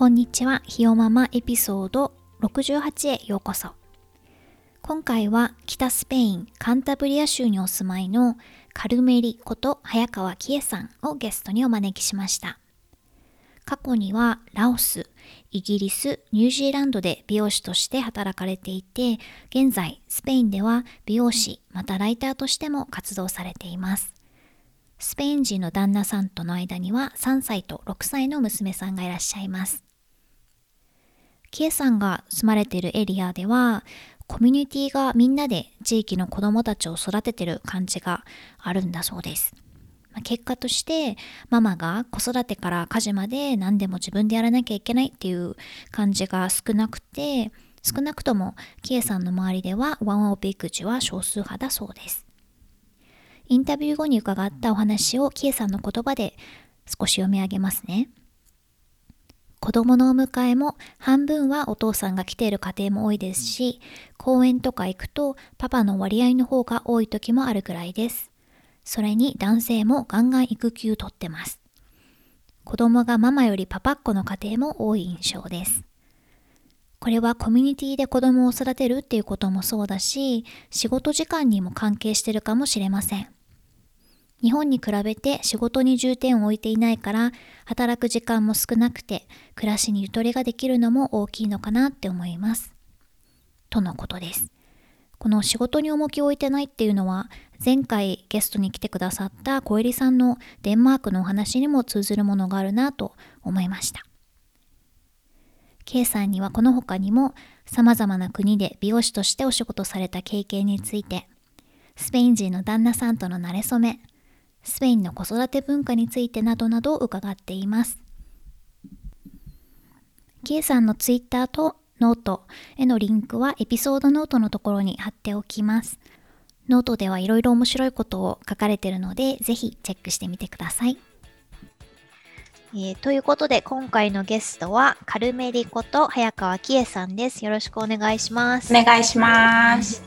こんにちは、ひよママエピソード68へようこそ。今回は北スペインカンタブリア州にお住まいのカルメリこと早川紀恵さんをゲストにお招きしました。過去にはラオス、イギリス、ニュージーランドで美容師として働かれていて、現在スペインでは美容師またライターとしても活動されています。スペイン人の旦那さんとの間には3歳と6歳の娘さんがいらっしゃいます。キエさんが住まれているエリアでは、コミュニティがみんなで地域の子供たちを育ててる感じがあるんだそうです。結果としてママが子育てから家事まで何でも自分でやらなきゃいけないっていう感じが少なくて少なくともキエさんの周りではワンオペ育児は少数派だそうです。インタビュー後に伺ったお話をキエさんの言葉で少し読み上げますね。子供のお迎えも半分はお父さんが来ている家庭も多いですし、公園とか行くとパパの割合の方が多い時もあるくらいです。それに男性もガンガン育休取ってます。子供がママよりパパっ子の家庭も多い印象です。これはコミュニティで子供を育てるっていうこともそうだし、仕事時間にも関係してるかもしれません。日本に比べて仕事に重点を置いていないから働く時間も少なくて暮らしにゆとりができるのも大きいのかなって思います。とのことです。この仕事に重きを置いてないっていうのは前回ゲストに来てくださった小入さんのデンマークのお話にも通ずるものがあるなと思いました。K さんにはこの他にも様々な国で美容師としてお仕事された経験についてスペイン人の旦那さんとの馴れ初めスペインの子育て文化についてなどなど伺っています。キエさんの Twitter とノートへのリンクはエピソードノートのところに貼っておきます。ノートではいろいろ面白いことを書かれているので、ぜひチェックしてみてください。えー、ということで、今回のゲストは、カルメリこと早川紀恵さんです。よろしくお願いします。お願いします。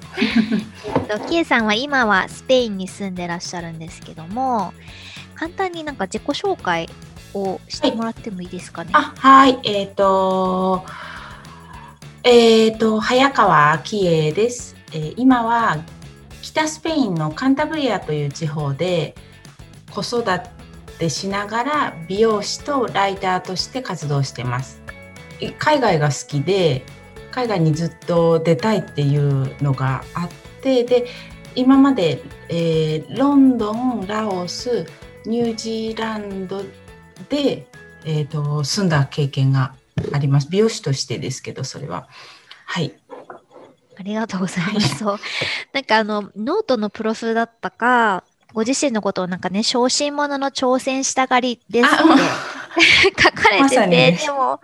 えっと、紀恵さんは今はスペインに住んでらっしゃるんですけども、簡単になんか自己紹介をしてもらってもいいですかね？はい、あはい、えっ、ー、と、えっ、ー、と、早川紀恵です。えー、今は北スペインのカンタブリアという地方で子育てしながら美容師とライターとして活動してます。海外が好きで海外にずっと出たいっていうのがあってで今まで、えー、ロンドンラオスニュージーランドで、えーと、住んだ経験があります美容師としてですけどそれは。はいありがとうございます。なんかあの、ノートのプロフだったか、ご自身のことをなんかね、小心者の挑戦したがりです。って 書かれてて、まね、でも、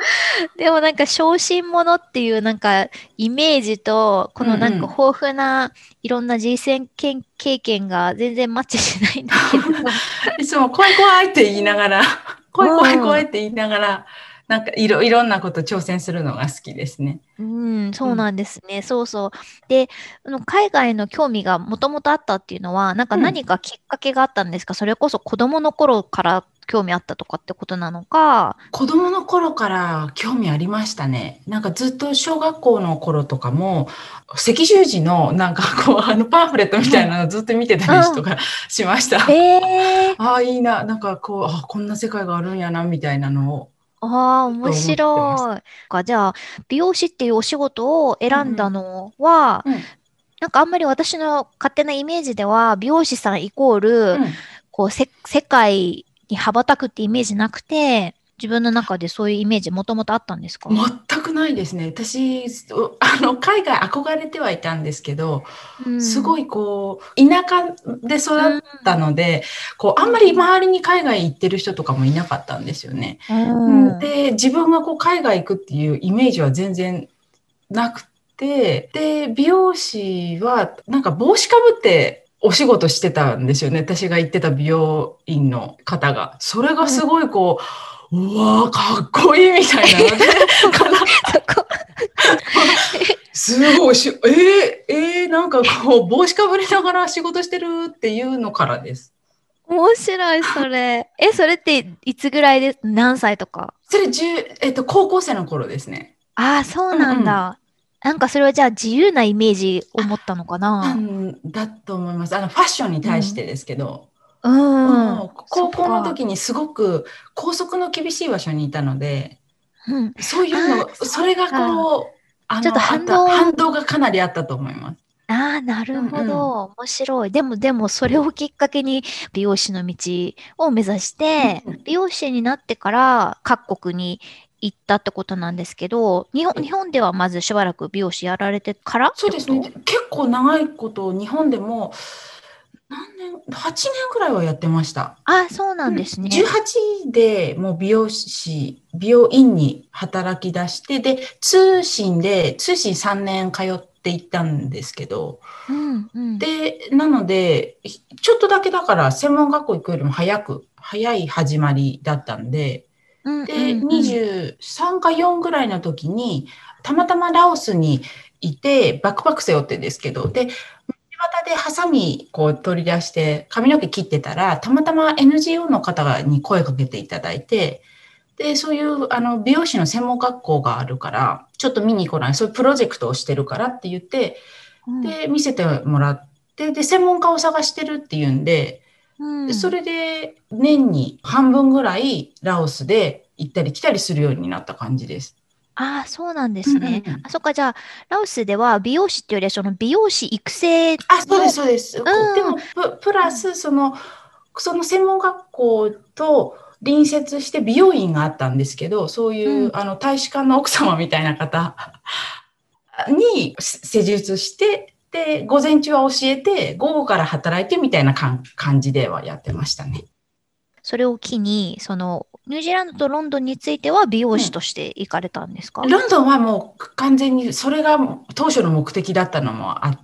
でもなんか小心者っていうなんかイメージと、このなんか豊富ないろんな人生経験が全然マッチしないんだけど。いつも怖い怖いって言いながら、怖い怖い怖いって言いながら、なんかいろいろんなこと挑戦するのが好きですね。うん、そうなんですね。うん、そうそう。で、あの海外の興味がもともとあったっていうのは、なんか何かきっかけがあったんですか、うん、それこそ子供の頃から興味あったとかってことなのか？子供の頃から興味ありましたね。なんかずっと小学校の頃とかも、赤十字のなんかこう、あのパンフレットみたいなのずっと見てたりとかしました。うん、えー、ああ、いいな。なんかこう、あこんな世界があるんやな、みたいなのを。ああ、面白い。かじゃあ、美容師っていうお仕事を選んだのは、うん。うん、なんかあんまり私の勝手なイメージでは、美容師さんイコール、うん、こうせ、世界に羽ばたくってイメージなくて、自分の中でそういうイメージもともとあったんですか？全くないですね。私、あの、海外憧れてはいたんですけど、すごい。いこう、田舎で育ったので、こう、あんまり周りに海外行ってる人とかもいなかったんですよね。うんで、自分がこう、海外行くっていうイメージは全然なくて、で、美容師は、なんか帽子かぶって、お仕事してたんですよね。私が行ってた美容院の方が。それがすごいこう、うわーかっこいいみたいな。すごいし、えー、えー、なんかこう、帽子かぶりながら仕事してるっていうのからです。面白い、それ。え、それっていつぐらいで、何歳とか？それ、じゅえっと、高校生の頃ですね。ああ、そうなんだ。なんかそれはじゃあ自由なイメージを持ったのかうな。ん、だと思います。あの、ファッションに対してですけど、うん。うん高校の時にすごく校則の厳しい場所にいたので、うん。そういうのそれがこう、あのちょっと反動反動がかなりあったと思います。ああ、なるほうんど。面白い。でも、でも、それをきっかけに美容師の道を目指してうん、美容師になってから各国に行ったってことなんですけど、日本、日本ではまずしばらく美容師やられてからそうですね。結構長いこと日本でも何年、8年くらいはやってました。あ、そうなんですね。18でもう美容師、美容院に働き出して、で、通信で、通信3年通っていったんですけど、うん、うん。で、なので、ちょっとだけだから専門学校行くよりも早く、早い始まりだったんで、うん、で、うんうん23か4ぐらいの時に、たまたまラオスにいて、バックパック背負ってですけど、で、道端でハサミこう取り出して髪の毛切ってたら、たまたま NGO の方に声かけていただいて、で、そういうあの美容師の専門学校があるから、ちょっと見に来ない、そういうプロジェクトをしてるからって言って、うん。で、見せてもらって、で、専門家を探してるっていうんで、うん。でそれで年に半分ぐらいラオスで行ったり来たりするようになった感じです。ああ、そうなんですね。うんうんうんあ、そっか、じゃあ、ラオスでは美容師っていうよりは、その美容師育成の、あ、そうです、そうです。んでもプ、プラス、その、その専門学校と隣接して美容院があったんですけど、そういう、うんあの、大使館の奥様みたいな方 に施術して、で、午前中は教えて、午後から働いてみたいな感感じではやってましたね。それを機に、その、ニュージーランドとロンドンについては美容師として行かれたんですか、ロンドンはもう完全にそれが当初の目的だったのもあっ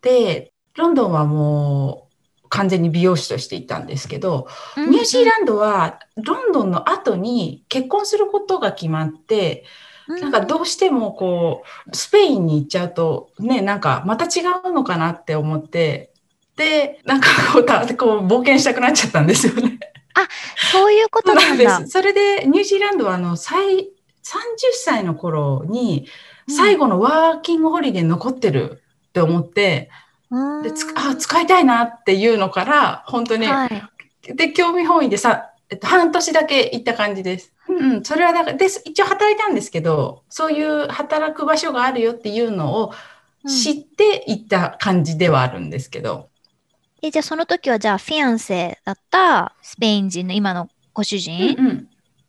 て、ロンドンはもう完全に美容師として行ったんですけど、うん。ニュージーランドはロンドンの後に結婚することが決まって、なんかどうしてもこう、スペインに行っちゃうと、ね、なんかまた違うのかなって思って、で、なんかこう、たこう冒険したくなっちゃったんですよね。そういうことなんだ。です。それでニュージーランドはあの最30歳の頃に最後のワーキングホリデー残ってるって思って、うんでつあ使いたいなっていうのから本当に、はい。で興味本位でさ、えっと、半年だけ行った感じです。うんうん、それはだからです一応働いたんですけどそういう働く場所があるよっていうのをうん知って行った感じではあるんですけど、え、じゃあその時はじゃあフィアンセだったスペイン人の今のご主人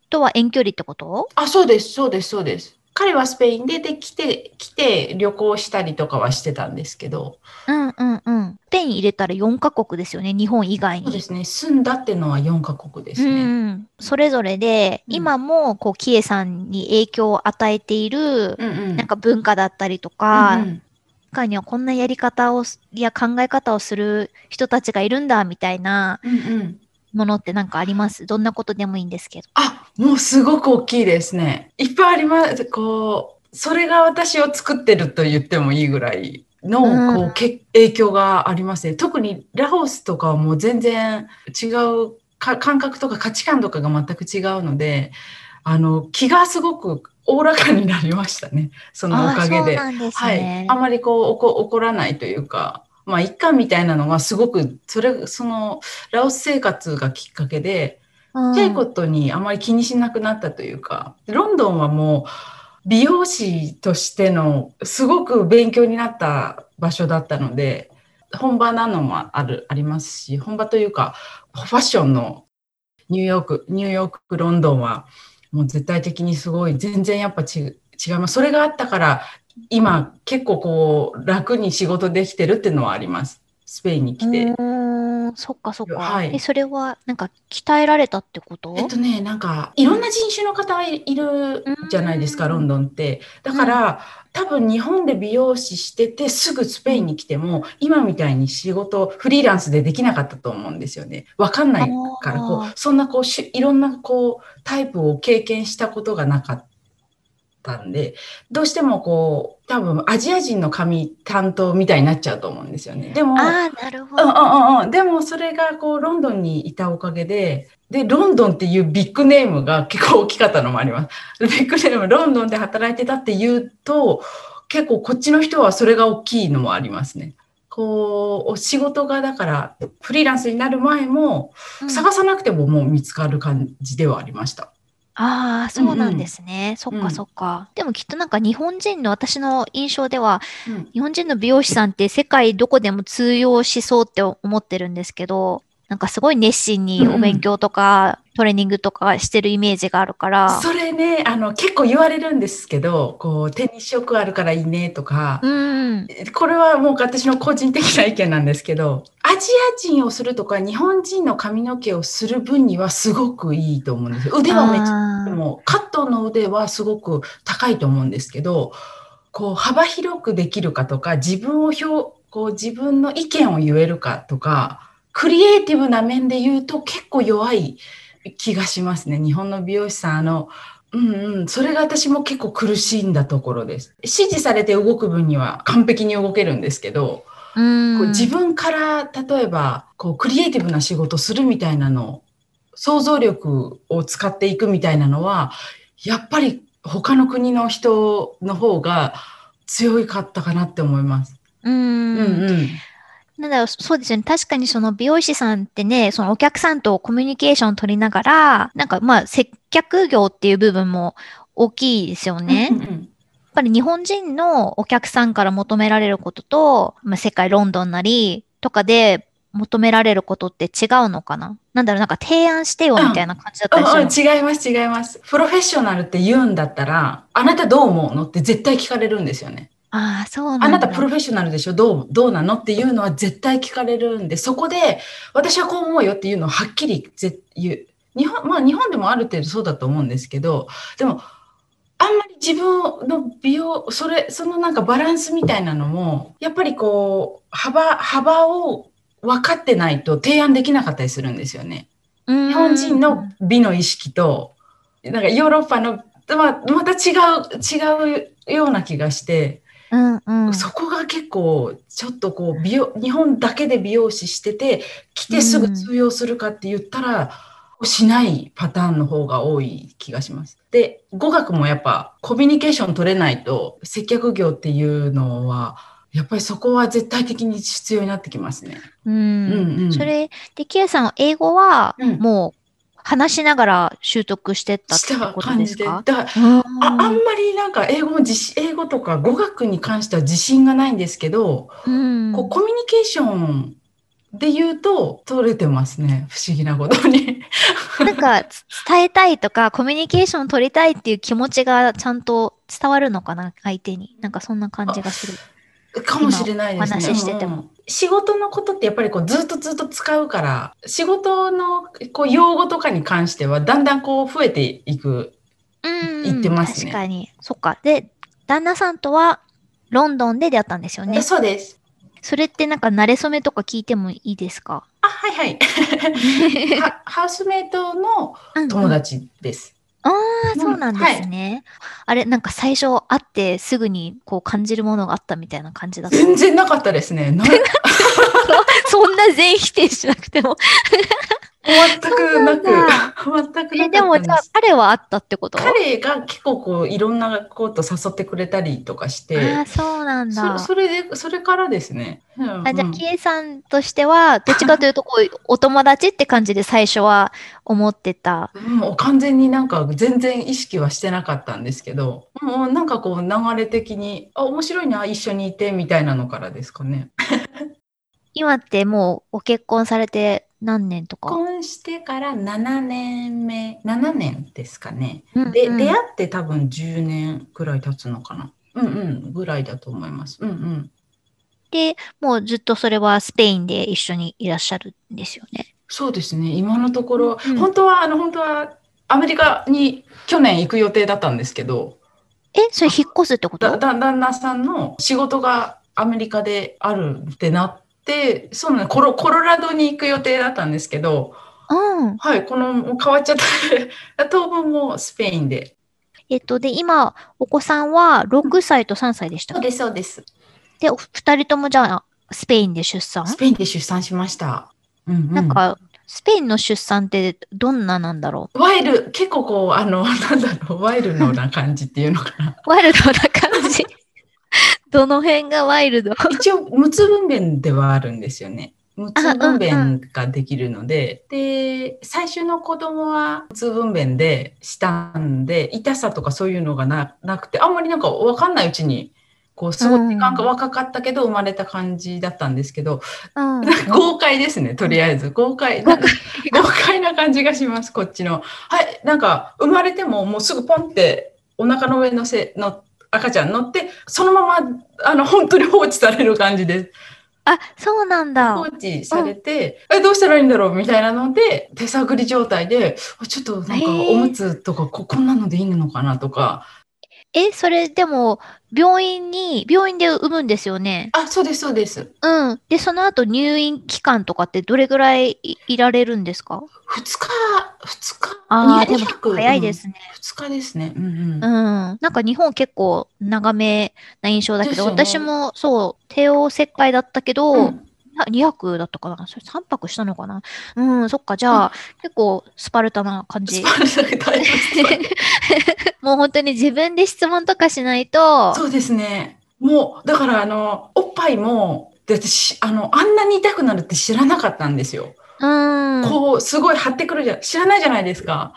とは遠距離ってこと？あ、そうです、そうです、そうです。彼はスペインで、で、来て、来て旅行したりとかはしてたんですけど、うんうんうん。スペイン入れたら4カ国ですよね、日本以外に。そうですね、住んだってのは4カ国ですうね。ん、それぞれで、うん今もこうキエさんに影響を与えている、うんうん。なんか文化だったりとうか、んうん他にはこんなやり方をや考え方をする人たちがいるんだみたいなうんうんものってなんかあります？どんなことでもいいんですけど。あ、もうすごく大きいですね。いっぱいあります。こう、それが私を作ってると言ってもいいぐらいの、うんこうけ影響がありますね。特にラオスとかはもう全然違うか感覚とか価値観とかが全く違うので、あの、気がすごくおおらかになりましたね。そのおかげで。なんですはいね。。あまりこう怒怒らないというか、まあ一貫みたいなのはすごく、それ、その、ラオス生活がきっかけで、うんちっちゃいことにあまり気にしなくなったというか、ロンドンはもう美容師としてのすごく勉強になった場所だったので、本場なのもある、ありますし、本場というか、ファッションのニューヨーク、ニューヨーク、ロンドンは、もう絶対的にすごい、全然やっぱち違います。それがあったから、今結構こう楽に仕事できてるっていうのはあります。スペインに来て。そっかそっか。はいえ、それはなんか鍛えられたってこと？えっとね、なんか、いろんな人種の方がいいるじゃないですか、うんロンドンって。だから、多分日本で美容師してて、すぐスペインに来ても、今みたいに仕事、フリーランスでできなかったと思うんですよね。わかんないから、こう、そんなこう、しいろんなこう、タイプを経験したことがなかったんで、どうしてもこう、多分アジア人の髪担当みたいになっちゃうと思うんですよね。でも、ああ、なるほど。うんうんうんうん。でもそれがこうロンドンにいたおかげで、で、ロンドンっていうビッグネームが結構大きかったのもあります。ビッグネーム、ロンドンで働いてたって言うと、結構こっちの人はそれが大きいのもありますね。こう、お仕事がだから、フリーランスになる前も、うん探さなくてももう見つかる感じではありました。ああ、そうなんですね。そっうんかそっか。でもきっとなんか日本人の私の印象では、うん日本人の美容師さんって世界どこでも通用しそうって思ってるんですけど、なんかすごい熱心にお勉強とか、トレーニングとかしてるイメージがあるから。それね、あの、結構言われるんですけど、こう、手に色あるからいいねとか、うん。これはもう私の個人的な意見なんですけど、アジア人をするとか日本人の髪の毛をする分にはすごくいいと思うんですよ。腕はめっちゃ、もカットの腕はすごく高いと思うんですけど、こう幅広くできるかとか、自分を表、こう自分の意見を言えるかとか、クリエイティブな面で言うと結構弱い気がしますね。日本の美容師さん、あの、うんうん、それが私も結構苦しんだところです。指示されて動く分には完璧に動けるんですけど、うんこう自分から例えばこうクリエイティブな仕事するみたいなの想像力を使っていくみたいなのはやっぱり他の国の人の方が強かったかなって思います。うんうんうんなんだろう、そうですよね。確かにその美容師さんってね、そのお客さんとコミュニケーション取りながら、なんかまあ接客業っていう部分も大きいですよね。やっうんうんぱり日本人のお客さんから求められることと、まあ、世界ロンドンなりとかで求められることって違うのかな？なんだろう、なんか提案してよみたいな感じだったりするうんの違います違います。プロフェッショナルって言うんだったらあなたどう思うのって絶対聞かれるんですよね。ああ、そうなんだ。あなたプロフェッショナルでしょ？どうどうなの？っていうのは絶対聞かれるんで、そこで私はこう思うよっていうのをはっきりぜ言う。日本、まあ日本でもある程度そうだと思うんですけど、でも、あんまり自分の美容、それ、そのなんかバランスみたいなのも、やっぱりこう、幅、幅を分かってないと提案できなかったりするんですよね。日日本人の美の意識と、なんかヨーロッパの、まあ、また違う、違うような気がして、うんうん。そこが結構ちょっとこう美容日本だけで美容師してて来てすぐ通用するかって言ったら、しないパターンの方が多い気がします。で語学もやっぱコミュニケーション取れないと接客業っていうのはやっぱりそこは絶対的に必要になってきますね。うんうんうんそれで、キエさんは英語はうんもう話しながら習得してったってことで。ですか？だからああんまりなんか英語も自信英語とか語学に関しては自信がないんですけど、うんこうコミュニケーションで言うと取れてますね不思議なことに。なんかつ伝えたいとかコミュニケーション取りたいっていう気持ちがちゃんと伝わるのかな相手に。なんかそんな感じがする。かもしれないですね。話ししてても仕事のことってやっぱりこうずっとずっと使うから仕事のこう用語とかに関してはだんだんこう増えていく。うん。言ってますね確かに。そっか。で、旦那さんとはロンドンで出会ったんですよね。そうです。それってなんか慣れ初めとか聞いてもいいですか？あはいはい。はハウスメイトの友達です。ああ、そうなんですね。あれ、なんか最初会ってすぐにこう感じるものがあったみたいな感じだった。全然なかったですね。な そんな全否定しなくても。全くなく全くなかったえ、でもじゃあ彼はあったってこと？彼が結構こういろんなこと誘ってくれたりとかしてああ、そうなんだ。そそれでそれからですね。うんあじゃあ、うんキエさんとしては、どっちかというと、こう、お友達って感じで最初は思ってた。もう完全になんか全然意識はしてなかったんですけど、もうなんかこう流れ的に、あ、面白いな、一緒にいてみたいなのからですかね。今ってもうご結婚されて何年とか？結婚してから7年目、7年ですかね。うんうんで、出会って多分10年ぐらい経つのかな。うんうん、ぐらいだと思います。うんうん。で、もうずっとそれはスペインで一緒にいらっしゃるんですよね？そうですね。今のところ、うん本当は、あの、本当は、アメリカに去年行く予定だったんですけど、え、それ引っ越すってこと？だだ旦那さんの仕事がアメリカであるってなって、そうなのコロコロラドに行く予定だったんですけど、うん。はい、このもう変わっちゃった。当分もスペインで。えっと、で、今、お子さんは6歳と3歳でした？そうです、そうです。で、お二人ともじゃあ、スペインで出産？スペインで出産しました。うんうんなんか、スペインの出産ってどんななんだろワイル、結構こう、あの、なんだろう、ワイルドな感じっていうのかな。うワイルドな感じ。どの辺がワイルド？一応、無痛分娩ではあるんですよね。無痛分娩ができるので、で、最初の子供は無痛分娩でしたんで、痛さとかそういうのがななくて、あんまりなんかわかんないうちに、こう、すごい時間が若かったけど、生まれた感じだったんですけど、うん。豪快ですね、とりあえず。豪快。なんか豪快な感じがします、こっちの。はい、なんか生まれてももうすぐポンってお腹の上のせの赤ちゃん乗って、そのままあの本当に放置される感じで、あ、そうなんだ放。置されて、え、どうしたらいいんだろうみたいなので、手探り状態で、あちょっとなんかおむつとかここんなのでいいのかなとか、え、それでも、病院に、病院で産むんですよね？あ、そうです、そうです。うん。で、その後入院期間とかってどれぐらいいいられるんですか？2日、2日、ああ、にでも200早いですね。2日ですね。うんうんうん。なんか日本結構長めな印象だけど、ね私もそう、帝王切開だったけど、うん2泊だったかな？それ3泊したのかな？うん、そっか。じゃあ、結構スパルタな感じス。パルタでだいぶスパルタ もう本当に自分で質問とかしないと、そうですね。もう、だから、あの、おっぱいも、で私、あの、あんなに痛くなるって知らなかったんですよ。うん。こう、すごい張ってくるじゃん。知らないじゃないですか。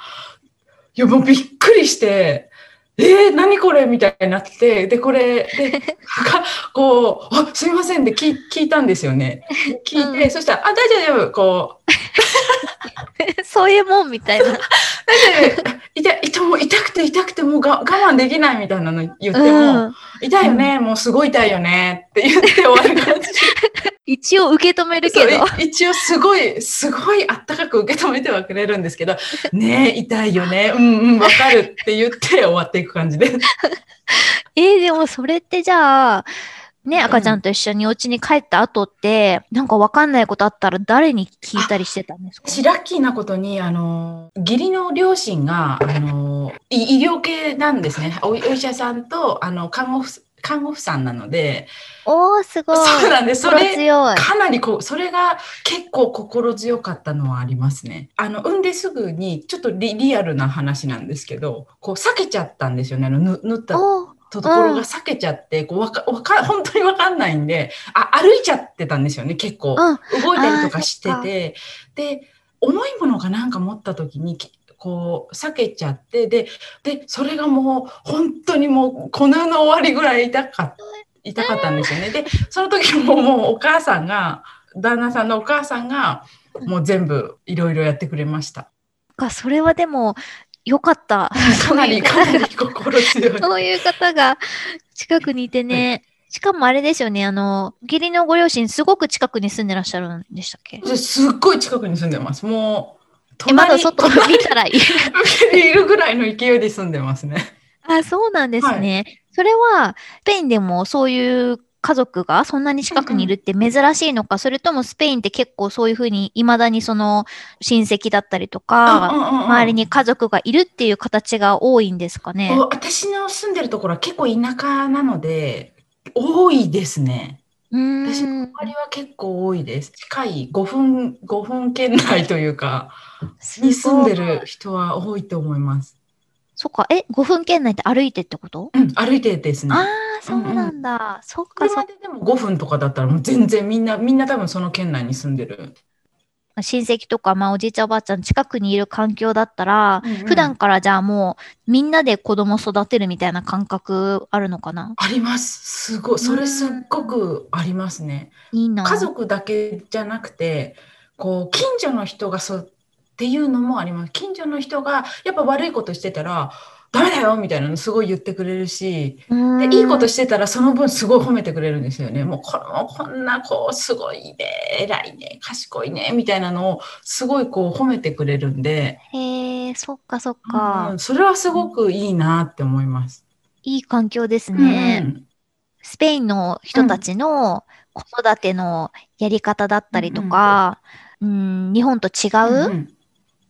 いや、もうびっくりして、えー、何これ？みたいになって、で、これ、で、か こう、あ、すいませんで聞い聞いたんですよね。聞いて、うんそしたら、あ、大丈夫、こう、そういうもんみたいな。大丈夫、痛い、痛もう痛くて痛くてもうが我慢できないみたいなの言っても、うん。痛いよね、もうすごい痛いよねって言って終わる感じ。一応受け止めるけど。い一応すごい、すごいあったかく受け止めてはくれるんですけど、ねえ、痛いよね、うんうん、わかるって言って終わっていく感じです。えーでもそれってじゃあ、ね、うん赤ちゃんと一緒にお家に帰った後って、なんかわかんないことあったら誰に聞いたりしてたんですか？私、ラッキーなことに、あの、義理の両親が、あの、い医療系なんですね。おお医者さんと、あの、看護婦、看護婦さんなので、おー、すごい。そうなんです。そ心れ。かなりこう、それが結構心強かったのはありますね。あの、産んですぐに、ちょっとリリアルな話なんですけど、こう、避けちゃったんですよね。あの、ぬ縫ったところが避けちゃって、こうわかわか本当にわかんないんであ歩いちゃってたんですよね結構、うん。動いたりとかしててで重いものがなんか持った時にきこう避けちゃってででそれがもう本当にもうこの終わりぐらい痛かっ痛かったんですよね。でその時ももうお母さんが旦那さんのお母さんがもう全部いろいろやってくれました。か、それはでも、よかった。かなりかなり心強い。そういう方が近くにいてね。しかもあれですよね、あの、義理のご両親すごく近くに住んでらっしゃるんでしたっけ？すっごい近くに住んでます。もまだ外見たらいい。いるぐらいの勢いで住んでますね。あ、そうなんですね。それは、スペインでもそういう家族がそんなに近くにいるって珍しいのか、それともスペインって結構そういうふうに未だにその親戚だったりとか、周周りに家族がいるっていう形が多いんですかね。私の住んでるところは結構田舎なので多いですね。私のん。周りは結構多いです。近い5分5分圏内というかに住んでる人は多いと思います。そっか、え、5分圏内って歩いてってこと？うん、歩いてですね。ああ、そうなんだ。そっか、そっか。車ででも5分とかだったらもう全然みんなみんな多分その県内に住んでる。親戚とか、まあ、おじいちゃんおばあちゃん近くにいる環境だったら、うんうん普段からじゃあもうみんなで子供育てるみたいな感覚あるのかな？あります。すごい。それすっごくありますね。いいな。家族だけじゃなくてこう近所の人がそうっていうのもあります。近所の人がやっぱ悪いことしてたらダメだよみたいなのすごい言ってくれるし、でいいことしてたらその分すごい褒めてくれるんですよね。もうこのこんなこうすごいね、偉いね、賢いねみたいなのをすごいこう褒めてくれるんで。へえ、そっかそっか、うん、それはすごくいいなって思います。いい環境ですね。うんうん、スペインの人たちの子育てのやり方だったりとか、うん、うん、日本と違う、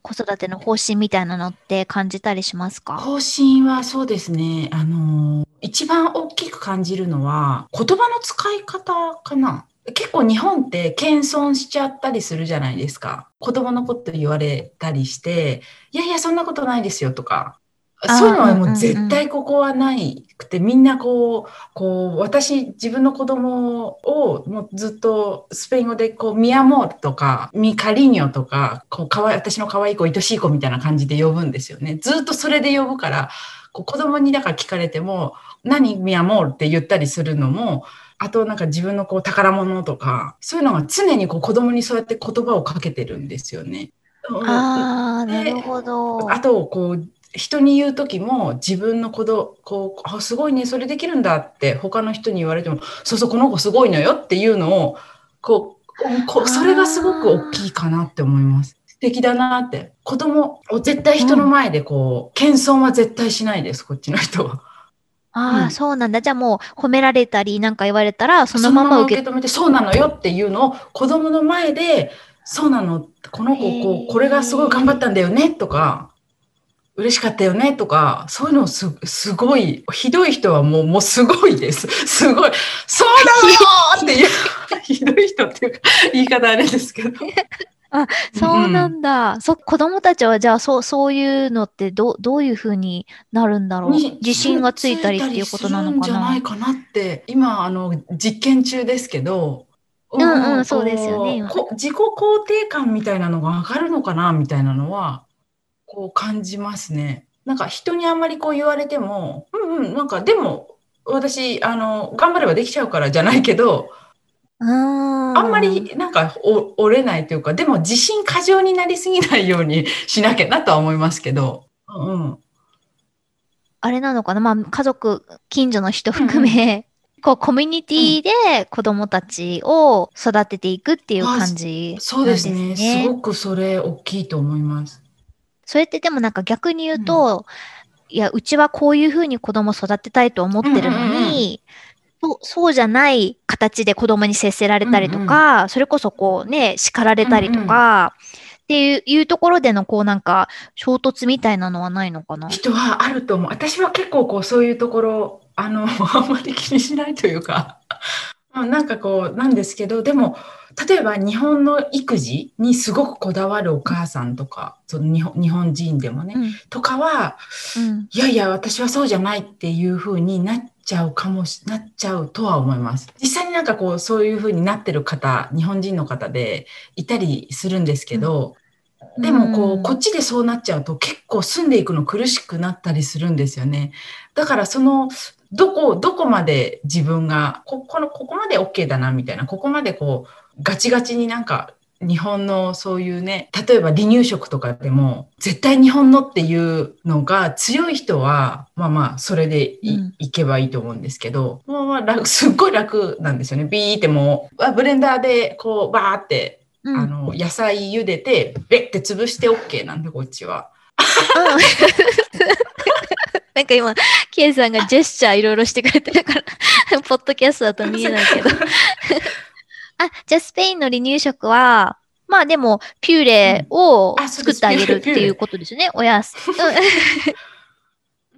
子育ての方針みたいなのって感じたりしますか？方針はそうですね。あの、一番大きく感じるのは言葉の使い方かな。結構日本って謙遜しちゃったりするじゃないですか。子供のこと言われたりして、いやいや、そんなことないですよとか、そういうのはもう絶対ここはないくて、みんなこう、こう、私、自分の子供をもうずっとスペイン語でこう、ミアモーとか、ミカリニョとか、こう、かわい、私の可愛い子、愛しい子みたいな感じで呼ぶんですよね。ずっとそれで呼ぶから、こう子供にだから聞かれても、何ミアモーって言ったりするのも、あとなんか自分のこう宝物とか、そういうのが常にこう子供にそうやって言葉をかけてるんですよね。ああ、なるほど。あと、こう、人に言う時も自分の子供こうあすごいねそれできるんだって他の人に言われてもそうそうこの子すごいのよっていうのをこうこそれがすごく大きいかなって思います。素敵だなって。子供を絶対人の前でこう、謙遜は絶対しないです、こっちの人は。ああ、うん、そうなんだ。じゃあもう褒められたりなんか言われたら、そのまま受け止めて、そうなのよっていうのを子供の前で、そうなの、この子、こう、これがすごい頑張ったんだよね、とか、嬉しかったよねとか、そういうのすすごい、ひどい人はもう、もうすごいです。すごい。そうなのよっていう、ひどい人っていうか、言い方あれですけど。あ、そうなんだ。うん、そ、子供たちはじゃあ、そう、そういうのってど、どういうふうになるんだろう？自信がついたりっていうことなのかな？じゃないかなって、今、あの、実験中ですけど、うんうん、そうですよね。自己肯定感みたいなのが上がるのかな？みたいなのは、こう感じますね。なんか人にあんまりこう言われても、うんうん、なんかでも私、あの、頑張ればできちゃうからじゃないけど、あんまりなんか折れないというか、でも自信過剰になりすぎないようにしなきゃなとは思いますけど、うん、あれなのかな？まあ家族、近所の人含め、うんこうコミュニティで子供たちを育てていくっていう感じ、ね、そうですね。すごくそれ大きいと思います。それってでもなんか逆に言うと、うん、いや、うちはこういうふうに子供育てたいと思ってるのに、うんうんうん、そうじゃない形で子供に接せられたりとか、うんうん、それこそこうね、叱られたりとか、っていういうところでのこうなんか衝突みたいなのはないのかな？人はあると思う。私は結構こうそういうところ、あの、あんまり気にしないというか、なんかこうなんですけど、でも例えば日本の育児にすごくこだわるお母さんとか、その日本日本人でもね、うん、とかは、うん、いやいや、私はそうじゃないっていうふうになっちゃうかもし、なっちゃうとは思います。実際になんかこう、そういうふうになってる方、日本人の方でいたりするんですけど、うん、でもこう、こっちでそうなっちゃうと結構住んでいくの苦しくなったりするんですよね。だからその、どこ、どこまで自分が、ここの、ここまで OK だなみたいな、ここまでこう、ガチガチになんか日本のそういうね、例えば離乳食とかでも、絶対日本のっていうのが強い人は、まあまあ、それでいうん、いけばいいと思うんですけど、まあまあ楽、すっごい楽なんですよね。ビーってもう、ブレンダーでこう、バーって、うん、あの、野菜茹でて、ベッて潰して OK なんで、こっちは。なんか今、キエさんがジェスチャーいろいろしてくれてるから、ポッドキャストだと見えないけど。あ、じゃあスペインの離乳食は、まあでも、ピューレを作ってあげるっていうことですね、おやす。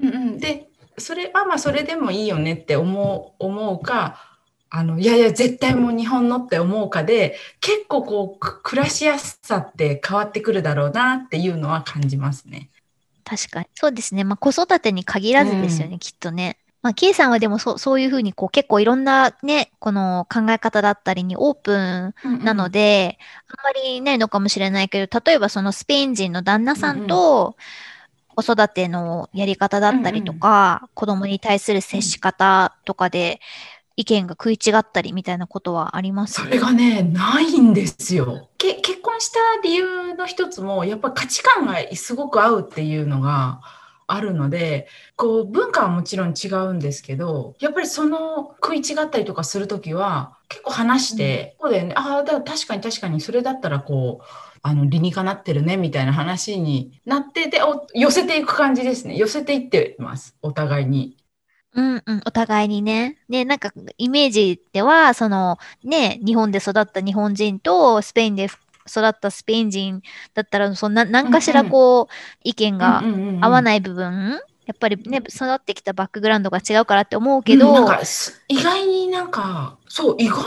うん。うん、で、それはまあそれでもいいよねって思う思うか、あのいやいや絶対もう日本のって思うかで結構こう暮らしやすさって変わってくるだろうなっていうのは感じますね。確かに。そうですね、まあ、子育てに限らずですよね、うん、きっとね。まあ、K さんはでもそそういうふうにこう結構いろんなね、この考え方だったりにオープンなので、うんうん、あんまりないのかもしれないけど、例えばそのスペイン人の旦那さんと子育てのやり方だったりとか、うんうん、子供に対する接し方とかで、意見が食い違ったりみたいなことはあります？それがね、ないんですよ。け結婚婚した理由の一つも、やっぱ価値観がすごく合うっていうのがあるので、こう文化はもちろん違うんですけど、やっぱりその食い違ったりとかするときは、結構話して、うん、そうだよね、ああ、だから確かに確かに。それだったらこう、あの理にかなってるねみたいな話になってで寄せていく感じですね。寄せていってます。お互いに。うんうん、お互いにね。ね、なんかイメージでは、そのね、日本で育った日本人とスペインで育ったスペイン人だったら、そんな何かしらこう、うんうん、意見が合わない部分？やっぱりね、育ってきたバックグラウンドが違うからって思うけど、うん、なんか意外になんか、そう、意外に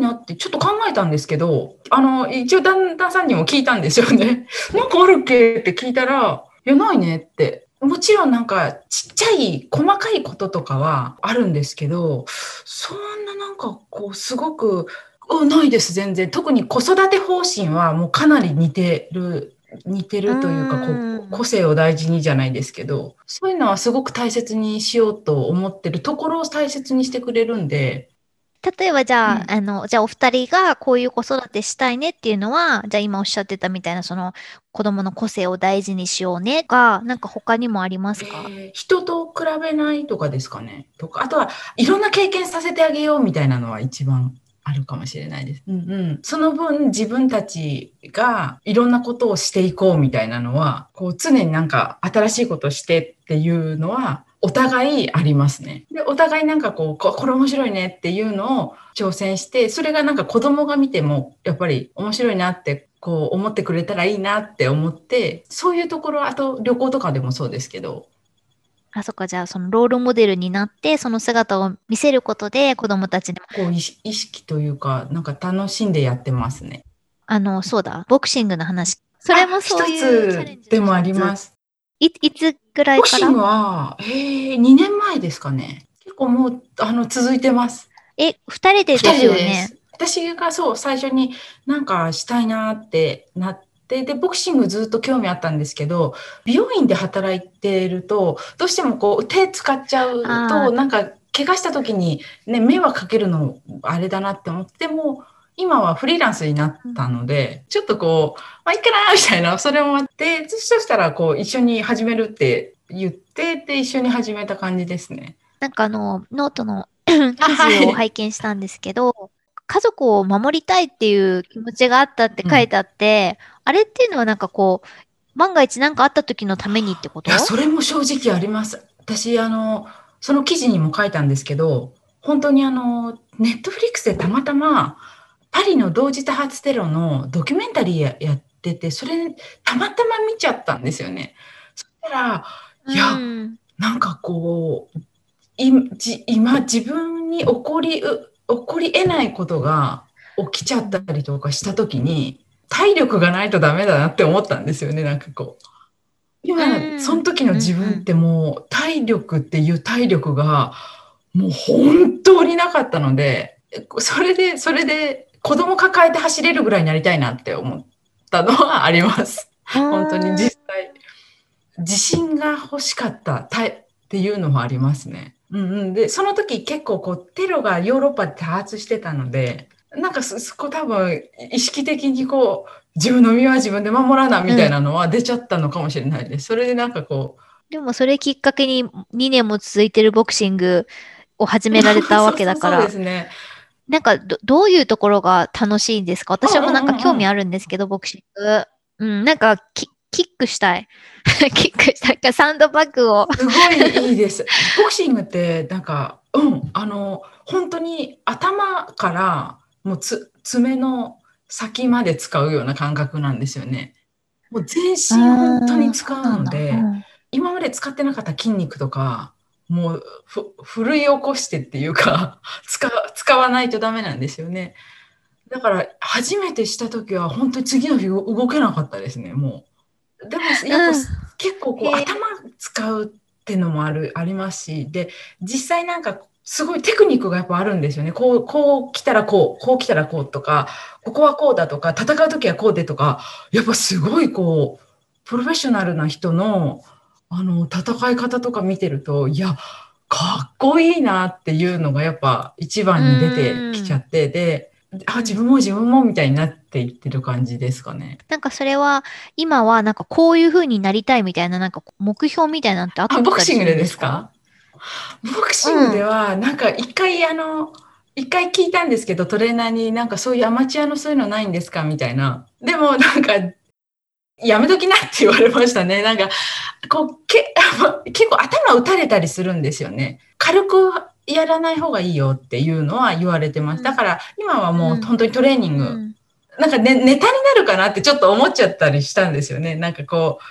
ないなってちょっと考えたんですけど、あの、一応旦那さんにも聞いたんですよね。なんかあるっけ？って聞いたら、いや、ないねって。もちろんなんかちっちゃい細かいこととかはあるんですけど、そんななんかこうすごく、ないです全然。特に子育て方針はもうかなり似てる似てるというかこう個性を大事にじゃないですけどそういうのはすごく大切にしようと思ってるところを大切にしてくれるんで。例えばじゃあ、うん、あの、じゃあお二人がこういう子育てしたいねっていうのは、じゃあ今おっしゃってたみたいなその子供の個性を大事にしようねが、なんか他にもありますか、えー、人と比べないとかですかね。とか、あとはいろんな経験させてあげようみたいなのは一番あるかもしれないです。うんうん、その分自分たちがいろんなことをしていこうみたいなのは、こう常になんか新しいことしてっていうのはお互いありますね。で、お互いなんかこう、これ面白いねっていうのを挑戦して、それがなんか子供が見てもやっぱり面白いなってこう思ってくれたらいいなって思って、そういうところ、あと旅行とかでもそうですけど、あ、そっか、じゃあ、そのロールモデルになって、その姿を見せることで、子供たちにも。こう意識というか、なんか楽しんでやってますね。あの、そうだ、ボクシングの話。それもそういう一つでもあります。いいつぐらいから？ボクシングは、えー、2年前ですかね。結構もう、あの、続いてます。え、2人でですよね？私がそう、最初になんかしたいなってなって、ででボクシングずっと興味あったんですけど美容院で働いてるとどうしてもこう手使っちゃうとなんか怪我した時に、ね、迷惑かけるのあれだなって思っても今はフリーランスになったので、ちょっとこう、まあ、いいかなみたいな、それもあって、そしたら、こう、一緒に始めるって言って、で、一緒に始めた感じですね。なんかあの、ノートの記事を拝見したんですけど、家族を守りたいっていう気持ちがあったって書いてあって、うん、あれっていうのはなんかこう、万が一何かあった時のためにってこと？いや、それも正直あります。私、あの、その記事にも書いたんですけど、本当にあの、ネットフリックスでたまたま、パリの同時多発テロのドキュメンタリーややってて、それ、たまたま見ちゃったんですよね。そしたら、いや、うん、なんかこう、今、自分に起こりう、起こり得ないことが起きちゃったりとかした時に体力がないとダメだなって思ったんですよねなんかこう。今、その時の自分ってもう体力っていう体力がもう本当になかったのでそれでそれで子供抱えて走れるぐらいになりたいなって思ったのはあります。本当に実際自信が欲しかったっていうのはありますね。うんうん、でその時結構こうテロがヨーロッパで多発してたのでなんかそこ多分意識的にこう自分の身は自分で守らなみたいなのは出ちゃったのかもしれないです。うん、それでなんかこうでもそれきっかけに2年も続いてるボクシングを始められたわけだから。そうですね。なんかどどういうところが楽しいんですか？私もなんか興味あるんですけど、ボクシング。うん、なんかきキックしたい。キックしたいか、サンドバッグを。すごいいいです。ボクシングって、なんか、うん、あの、本当に頭からもうつ爪の先まで使うような感覚なんですよね。もう全身本当に使うので、今まで使ってなかった筋肉とか、もうふるい起こしてっていうか 使、使わないとダメなんですよね。だから初めてした時は本当に次の日動けなかったですね、もう。でもやっぱ、結構こう、頭使うっていうのもあるありますしで実際なんかすごいテクニックがやっぱあるんですよね。こう、こう来たらこう、こう来たらこうとか、ここはこうだとか、戦う時はこうでとか、やっぱすごいこう、プロフェッショナルな人の、あの、戦い方とか見てると、いや、かっこいいなっていうのがやっぱ一番に出てきちゃって、で、あ、自分も自分もみたいになっていってる感じですかね。なんかそれは、今はなんかこういう風になりたいみたいな、なんか目標みたいなのってあったあ、りボクシングでですか？ボクシングでは、なんか一回あの、一回聞いたんですけど、トレーナーになんかそういうアマチュアのそういうのないんですか？みたいな。でもなんか、やめときなって言われましたね。なんか、こう、け 結構頭打たれたりするんですよね。軽くやらない方がいいよっていうのは言われてます。だから今はもう本当にトレーニング、うんなんか、ね、ネタになるかなってちょっと思っちゃったりしたんですよね。なんかこう、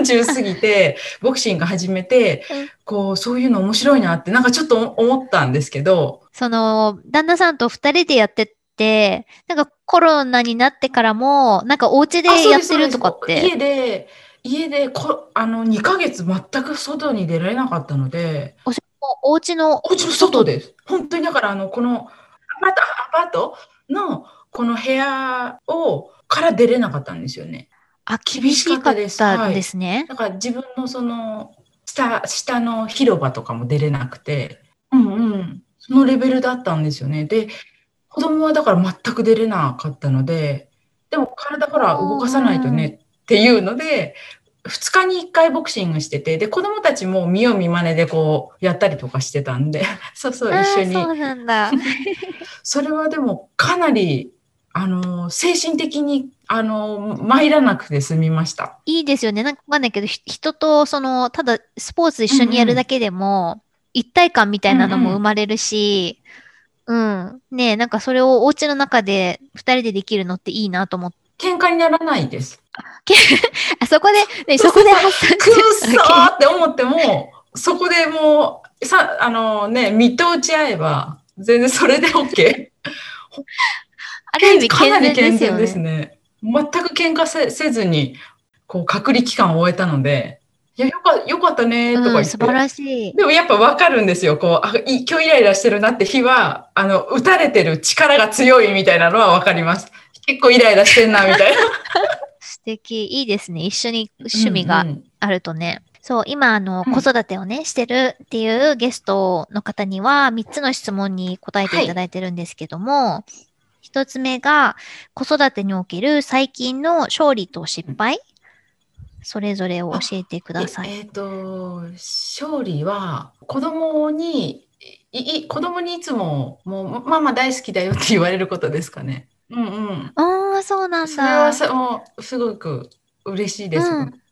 30過ぎて、ボクシング始めてうん、こう、そういうの面白いなって、なんかちょっと思ったんですけど、その、旦那さんと二人でやってって、なんかコロナになってからも、なんかお家でやってるとかって。家で、家でこ、あの、2ヶ月全く外に出られなかったので、もうお家の、お家の外です。本当にだから、あの、この、アパート、アパートの、この部屋を、から出れなかったんですよね。あ、厳厳しかったですですね。だから自分のその下下の広場とかも出れなくて、うんうん、そのレベルだったんですよね。で、子供はだから全く出れなかったので、でも体ほら動かさないとねっていうので、2日に1回ボクシングしてて、で、子供たちも見よう見まねでこうやったりとかしてたんで、そうそう、あ一緒に。ーそうなんだ。それはでもかなり、あの、精神的に、あの、参らなくて済みました。いいですよね。なんかわかんないけど、ひ人と、その、ただスポーツ一緒にやるだけでも、一体感みたいなのも生まれるし、うん、ねえ、なんかそれをお家の中で二人でできるのっていいなと思って。喧嘩にならないです。あそこで、ね、そこで発散くっそーって思っても、そこでもう、さ、あのね、見通ち合えば、全然それで OK。ある意味かなり健全ですよ健全ですね。ね。全く喧嘩せせずに、こう、隔離期間を終えたので、いや、よかよかったねーとかうん、言って。素晴らしい。でもやっぱわかるんですよ。こう、あ、い今日イライラしてるなって日は、あの、打たれてる力が強いみたいなのはわかります。結構イライラしてんな、みたいな。素敵。いいですね。一緒に趣味がうんうんあるとね。そう、今、あの、うん子育てをね、してるっていうゲストの方には、3つの質問に答えていただいてるんですけども、1つ目が、子育てにおける最近の勝利と失敗それぞれを教えてください。えっ、と、勝利は子供に、いい子供にいつも、もう、ママ大好きだよって言われることですかね。うんうん。ああ、そうなんそれだは。さもうすごく嬉しいです。うん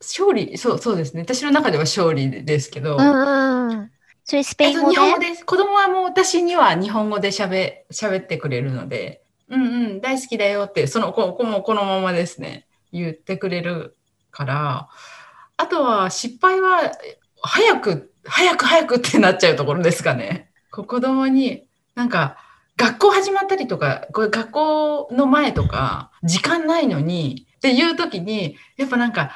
勝利、そうそうですね。私の中では勝利ですけど、うんうんうん。それスペイ、ン語で？日本語です。子供はもう私には日本語で喋喋ってくれるので、うんうん、大好きだよって、その子もこのままですね、言ってくれるから、あとは失敗は早く、早く早くってなっちゃうところですかね。こ子供に、なんか、学校始まったりとか、これ学校の前とか、時間ないのに、っていう時に、やっぱなんか、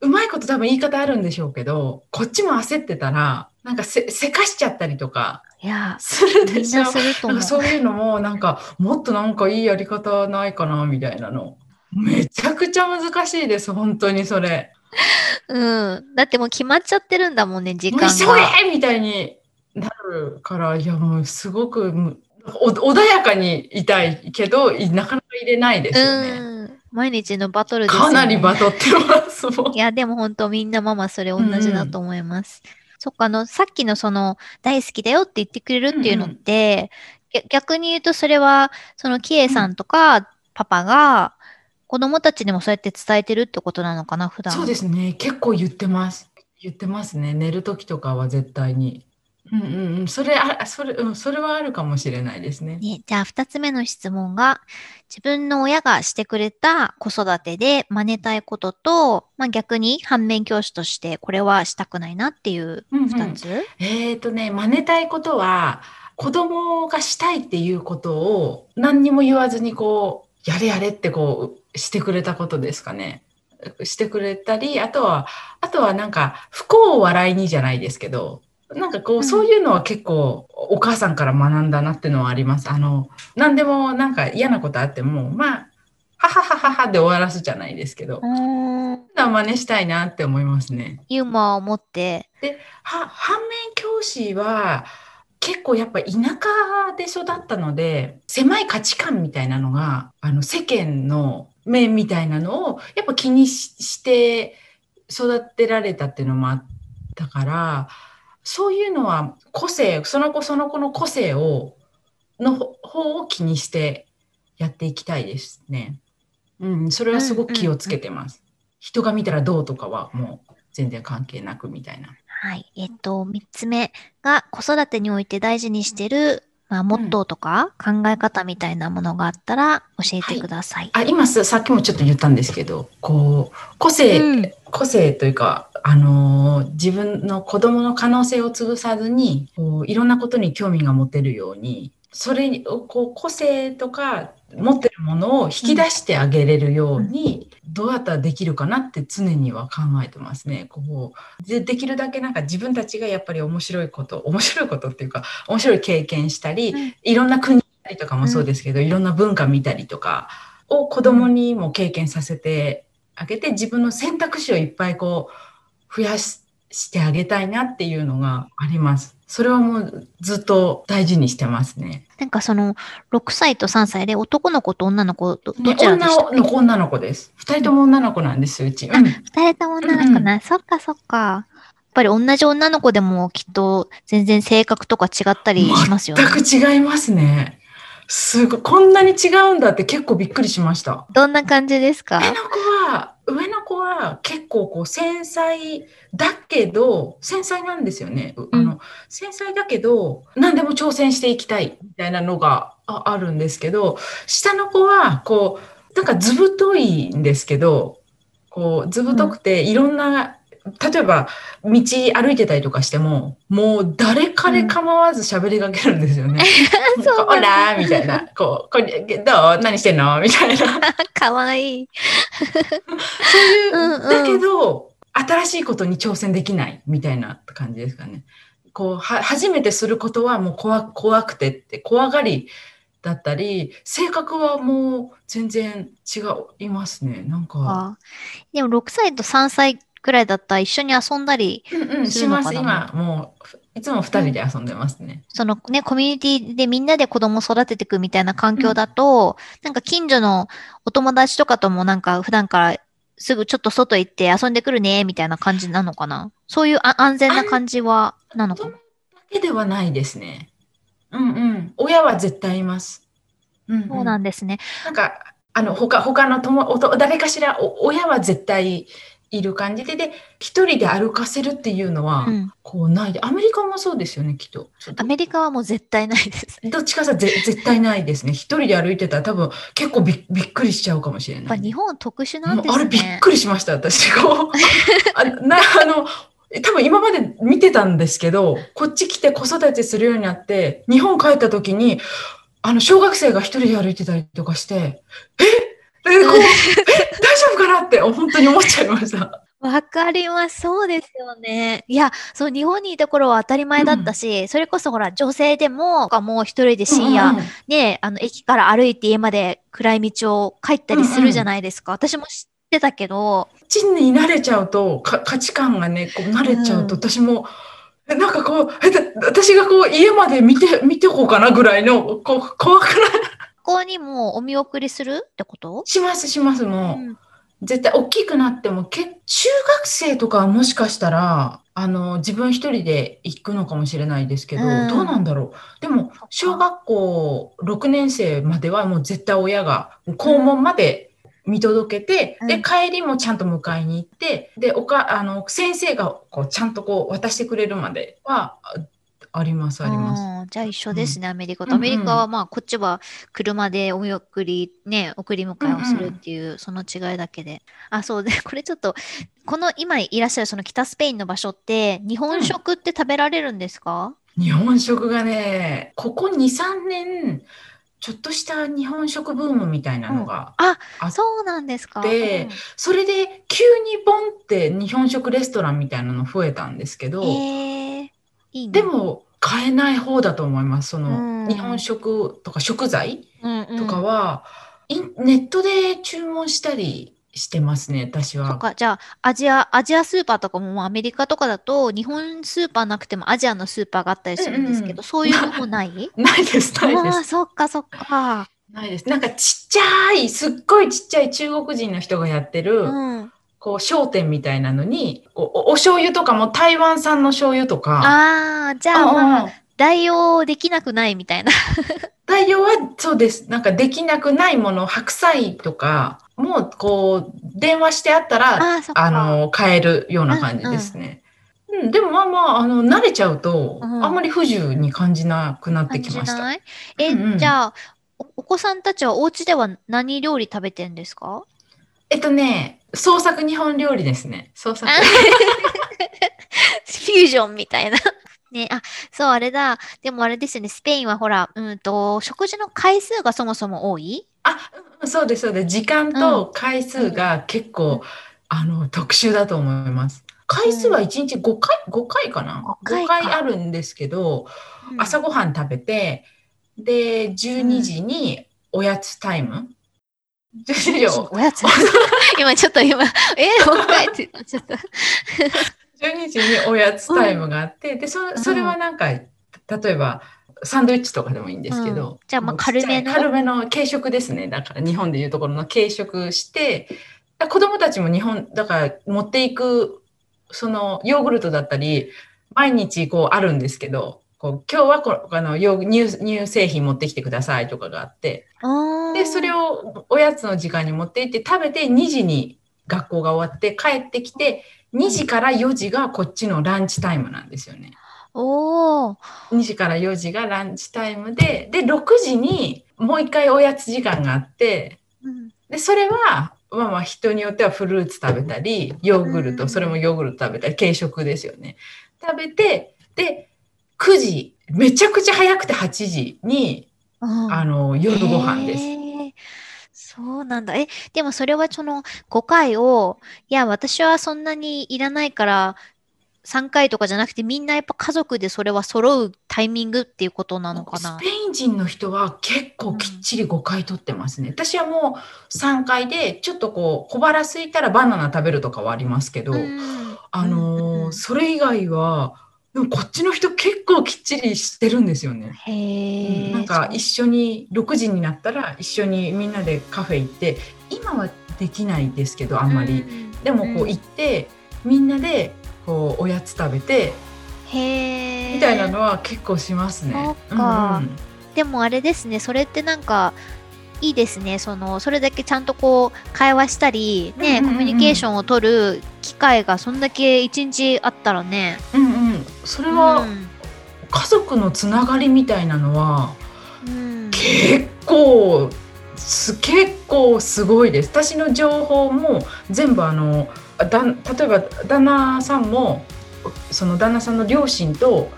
うまいこと多分言い方あるんでしょうけど、こっちも焦ってたら、なんかせ、せかしちゃったりとかいや、するでしょ？な。そういうのも、なんか、もっとなんかいいやり方ないかな、みたいなの。めちゃくちゃ難しいです、本当にそれ。うん。だってもう決まっちゃってるんだもんね、時間急が。げみたいになるから、いやもうすごくむお穏やかにいたいけど、いなかなか入れないですよね。うん。毎日のバトルですよね。かなりバトってますもんい。や、でも本当みんなママそれ同じだと思います。そっか、あの、さっきのその、大好きだよって言ってくれるっていうのって、ぎ逆に言うとそれは、その、キエさんとか、パパが、子供たちにもそうやって伝えてるってことなのかな、普段。そうですね。結構言ってます。言ってますね。寝る時とかは絶対に。うんうんうん。それ、あ、それ、うん、それはあるかもしれないですね。ね、じゃあ、二つ目の質問が、自分の親がしてくれた子育てで真似たいことと、まあ、逆に反面教師としてこれはしたくないなっていううんうん二つ、えっとね、真似たいことは、子供がしたいっていうことを何にも言わずにこう、やれやれってこう、してくれたことですかね。してくれたり、あとは、あとはなんか、不幸を笑いにじゃないですけど、なんかこう、うんそういうのは結構お母さんから学んだなっていうのはあります。あの、何でもなんか嫌なことあっても、まあ、はははははで終わらすじゃないですけど、うーん真似したいなって思いますね。ユーモアを持って、は反面教師は結構やっぱ田舎で育ったので狭い価値観みたいなのがあの世間の目みたいなのをやっぱ気にして育てられたっていうのもあったからそういうのは個性その子その子の個性をの方を気にしてやっていきたいですね。うん、それはすごく気をつけてます。人が見たらどうとかはもう全然関係なくみたいな。はい。えっと、3つ目が子育てにおいて大事にしてる、まあ、モットーとか考え方みたいなものがあったら教えてください。はい、あ今さっきもちょっと言ったんですけど、こう、個性、うん、個性というか、あのー、自分の子供の可能性を潰さずに、こういろんなことに興味が持てるように、それをこう個性とか持ってるものを引き出してあげれるように、どうやったらできるかなって常には考えてますね。こうでできるだけなんか自分たちがやっぱり面白いこと面白いことっていうか面白い経験したり、うん、いろんな国とかもそうですけど、うん、いろんな文化見たりとかを子供にも経験させてあげて自分の選択肢をいっぱいこう増やしてあげたいなっていうのがあります。それはもうずっと大事にしてますね。なんかその6歳と3歳で男の子と女の子どどちらでした女の子女の子です。2人とも女の子なんですうち。うん、2人とも女の子な、うん、そっかそっか。やっぱり同じ女の子でもきっと全然性格とか違ったりしますよね。全く違いますね。すごい、こんなに違うんだって結構びっくりしました。どんな感じですか？上の子は、上の子は結構こう繊細だけど、繊細なんですよね。あの、繊細だけど、何でも挑戦していきたいみたいなのがあるんですけど、下の子はこう、なんか図太いんですけど、こう図太くていろんな例えば道歩いてたりとかしてももう誰彼構わず喋りかけるんですよね。うん、そうほらみたいな。こうこれどう？何してんの？みたいな。かわいい。そういう、うんうん、だけど新しいことに挑戦できないみたいな感じですかね。こうは初めてすることはもう怖怖くてって怖がりだったり性格はもう全然違いますね。なんか。でも6歳と3歳くらいだったら一緒に遊んだりするのかな、うんうん、します。今もういつも二人で遊んでますね、そのねコミュニティでみんなで子供育てていくみたいな環境だと、うん、なんか近所のお友達とかともなんか普段からすぐちょっと外行って遊んでくるねみたいな感じなのかな？そういう安全な感じはなのかな？だけではないですね。うんうん。親は絶対います、うん、うん、そうなんですね。なんかあの他他の友誰かしら親は絶対いる感じで、で、一人で歩かせるっていうのは、こうないで、アメリカもそうですよね、きっと。アメリカはもう絶対ないです、ね。どっちかさ、絶対ないですね。一人で歩いてたら多分結構びびっくりしちゃうかもしれない。やっぱ日本特殊なんですね。あれびっくりしました、私。こう あなあの多分今まで見てたんですけど、こっち来て子育てするようになって、日本帰った時に、あの、小学生が一人で歩いてたりとかして、え？え、こう、え、大丈夫かなって本当に思っちゃいました。わかります。そうですよね。いや、そう、日本にいた頃は当たり前だったし、うん、それこそほら、女性でも、もう一人で深夜、うんうん、ね、あの、駅から歩いて家まで暗い道を帰ったりするじゃないですか。うんうん、私も知ってたけど。地に慣れちゃうと、価値観がね、こう慣れちゃうと、私も、うん、なんかこう、私がこう、家まで見て、見てこうかなぐらいの、こう、怖くない？校にもお見送りするってこと？しますしますもう、うん、絶対大きくなってもけ中学生とかはもしかしたらあの自分一人で行くのかもしれないですけど、うん、どうなんだろう？でも小学校6年生まではもう絶対親が校門まで見届けて、うん、で帰りもちゃんと迎えに行ってでおかあの先生がこうちゃんとこう渡してくれるまではありますあります。じゃあ一緒ですね、アメリカと。アメリカはまあこっちは車でお見送り、ね、送り迎えをするっていう、その違いだけで。あ、そうで、これちょっと、この今いらっしゃるその北スペインの場所って、日本食って食べられるんですか、うん、日本食がね、ここ2、3年、ちょっとした日本食ブームみたいなのがあ、うん、あそうなんですか、うん、それで急にボンって日本食レストランみたいなの増えたんですけど、いいね、でも買えない方だと思います。その、日本食とか食材とかは、ネットで注文したりしてますね、私は。か、じゃあ、アジア、アジアスーパーとかも、アメリカとかだと、日本スーパーなくてもアジアのスーパーがあったりするんですけど、うんうんそういうのもない？ないです、ないでああ、す。そっかそっか。ないです。なんかちっちゃい、すっごいちっちゃい中国人の人がやってる、うん。こう商店みたいなのに、こうおお醤油とかも台湾産の醤油とか、ああ、じゃあ、まあ、うん代用できなくないみたいな。代用はそうです。なんかできなくないもの、白菜とかも、こう、電話してあったら、あの、買えるような感じですね。うん、でもまあまあ、あの、慣れちゃうと、うんあんまり不自由に感じなくなってきました。え、うんうんじゃあお、お子さんたちはお家では何料理食べてんですか？えっとね、創作日本料理ですね。創作。あ フュージョンみたいな。ね、あ、そう、あれだ。でもあれですよね、スペインはほら、うんと、食事の回数がそもそも多い？あ、うんそうです、そうです。時間と回数が結構、あの、特殊だと思います。回数は1日5回、5回かな？5回 ?5 か回あるんですけど、うん朝ごはん食べて、で、12時におやつタイム。12時をおやつ今ちょっと今、えもう一回ってちょっと。12時におやつタイムがあって、でそそれはなんか、例えばサンドイッチとかでもいいんですけど、うん。じゃあまあ軽めの？軽めの軽食ですね。だから日本でいうところの軽食してだ子供たちも日本だから持っていくそのヨーグルトだったり毎日こうあるんですけどこう今日はこあの乳乳製品持ってきてくださいとかがあって。でそれを、をおやつの時間に持って行って食べて2時に学校が終わって帰ってきて2時から4時がこっちのランチタイムなんですよね。おー。2時から4時がランチタイムでで6時にもう一回おやつ時間があってうん。でそれはまあまあ人によってはフルーツ食べたりヨーグルうん。トそれもヨーグルト食べたり軽食ですよね。食べてで9時めちゃくちゃ早くて8時にうんあの夜ご飯です。そうなんだ。え、でもそれはその5回を、いや、私はそんなにいらないから3回とかじゃなくて、みんなやっぱ家族でそれは揃うタイミングっていうことなのかな？スペ。イン人の人は結構きっちり5回取ってますね。私はもう3回でちょっとこう小腹空いたらバナナ食べるとかはありますけど、うんあのーうんうんそれ以外はでもこっちの人結構きっちりしてるんですよね。へえ。なんか一緒に6時になったら一緒にみんなでカフェ行って今はできないですけどあんまり、うんでもこう行ってみんなでこうおやつ食べてへえ。みたいなのは結構しますね。そっかうんうんでもあれですね、それってなんか、いいですね。その、それだけちゃんとこう、会話したり、ね、うんうんうんコミュニケーションを取る機会がそんだけ一日あったらね。うんうん、それはうん。家族のつながりみたいなのはうん。結構す結構すごいです。私の情報も全部あのだん例えば旦那さんもその旦那さんの両親と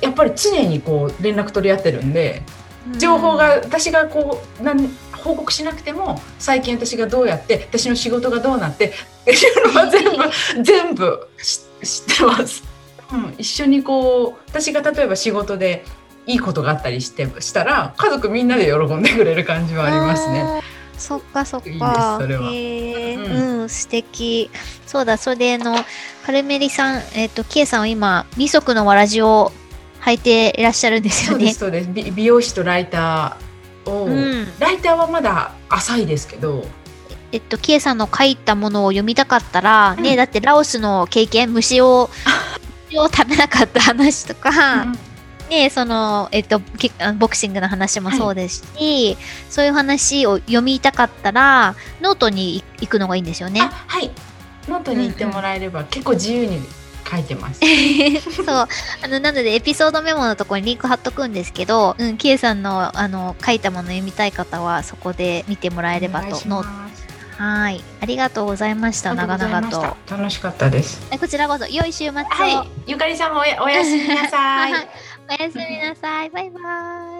やっぱり常にこう連絡取り合ってるんで情報が私がこうなん報告しなくても最近私がどうやって私の仕事がどうなっては全部全部し知ってます、うん、一緒にこう私が例えば仕事でいいことがあったりしてしたら家族みんなで喜んでくれる感じはありますね。そっかそっか。いいですそれはへえ、うんうん、素敵。そうだ、それであの、カルメリさん、えっ、と、キエさんは今、二足のわらじを履いていらっしゃるんですよねそうです。そうです美美容師とライターを、うん。ライターはまだ浅いですけどえっと、キエさんの書いたものを読みたかったら、ね、うんだってラオスの経験、虫を、虫を食べなかった話とか、うんね、その、えっと、ボクシングの話もそうですし、そういう話を読みたかったら、ノートに行くのがいいんですよねあ。はいノートに行ってもらえれば、結構自由に書いてます。そう。あの、なので、エピソードメモのところにリンク貼っとくんですけど、うん、キエさんの、あの、書いたもの読みたい方は、そこで見てもらえればと。のますはい。ありがとうございました。長々と。と。楽しかったです。えこちらこそ、良い週末を。はい、ゆかりさんもおやおやすみなさい おやすみなさい。バイバイ。